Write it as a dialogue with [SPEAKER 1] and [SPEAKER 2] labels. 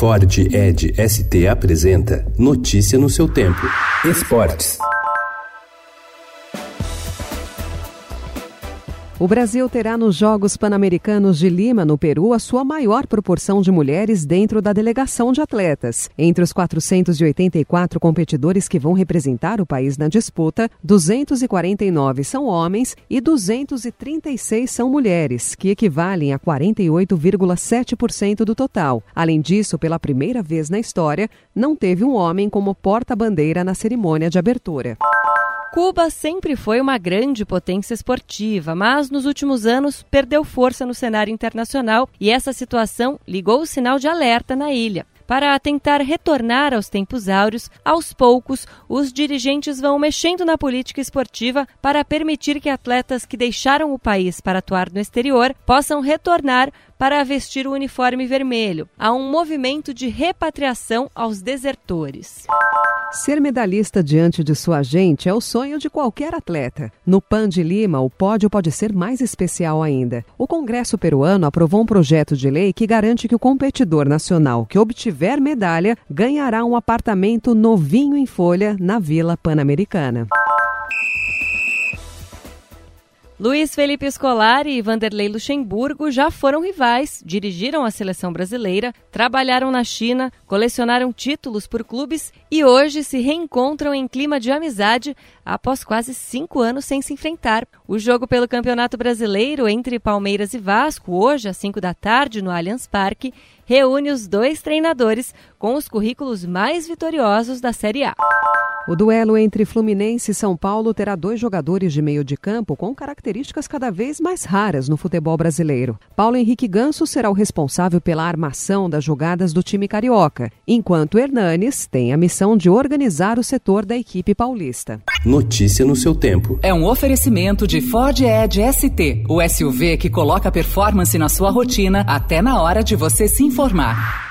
[SPEAKER 1] Ford Ed ST apresenta Notícia no seu tempo. Esportes.
[SPEAKER 2] O Brasil terá nos Jogos Pan-Americanos de Lima, no Peru, a sua maior proporção de mulheres dentro da delegação de atletas. Entre os 484 competidores que vão representar o país na disputa, 249 são homens e 236 são mulheres, que equivalem a 48,7% do total. Além disso, pela primeira vez na história, não teve um homem como porta-bandeira na cerimônia de abertura.
[SPEAKER 3] Cuba sempre foi uma grande potência esportiva, mas nos últimos anos perdeu força no cenário internacional e essa situação ligou o sinal de alerta na ilha. Para tentar retornar aos tempos áureos, aos poucos, os dirigentes vão mexendo na política esportiva para permitir que atletas que deixaram o país para atuar no exterior possam retornar para vestir o uniforme vermelho. Há um movimento de repatriação aos desertores.
[SPEAKER 2] Ser medalhista diante de sua gente é o sonho de qualquer atleta. No PAN de Lima, o pódio pode ser mais especial ainda. O Congresso peruano aprovou um projeto de lei que garante que o competidor nacional que obtiver medalha ganhará um apartamento novinho em folha na Vila Pan-Americana.
[SPEAKER 3] Luiz Felipe Scolari e Vanderlei Luxemburgo já foram rivais, dirigiram a seleção brasileira, trabalharam na China, colecionaram títulos por clubes e hoje se reencontram em clima de amizade após quase cinco anos sem se enfrentar. O jogo pelo Campeonato Brasileiro entre Palmeiras e Vasco, hoje às cinco da tarde no Allianz Parque, reúne os dois treinadores com os currículos mais vitoriosos da Série A.
[SPEAKER 2] O duelo entre Fluminense e São Paulo terá dois jogadores de meio de campo com características cada vez mais raras no futebol brasileiro. Paulo Henrique Ganso será o responsável pela armação das jogadas do time carioca, enquanto Hernanes tem a missão de organizar o setor da equipe paulista.
[SPEAKER 1] Notícia no seu tempo.
[SPEAKER 4] É um oferecimento de Ford Edge ST, o SUV que coloca performance na sua rotina até na hora de você se informar.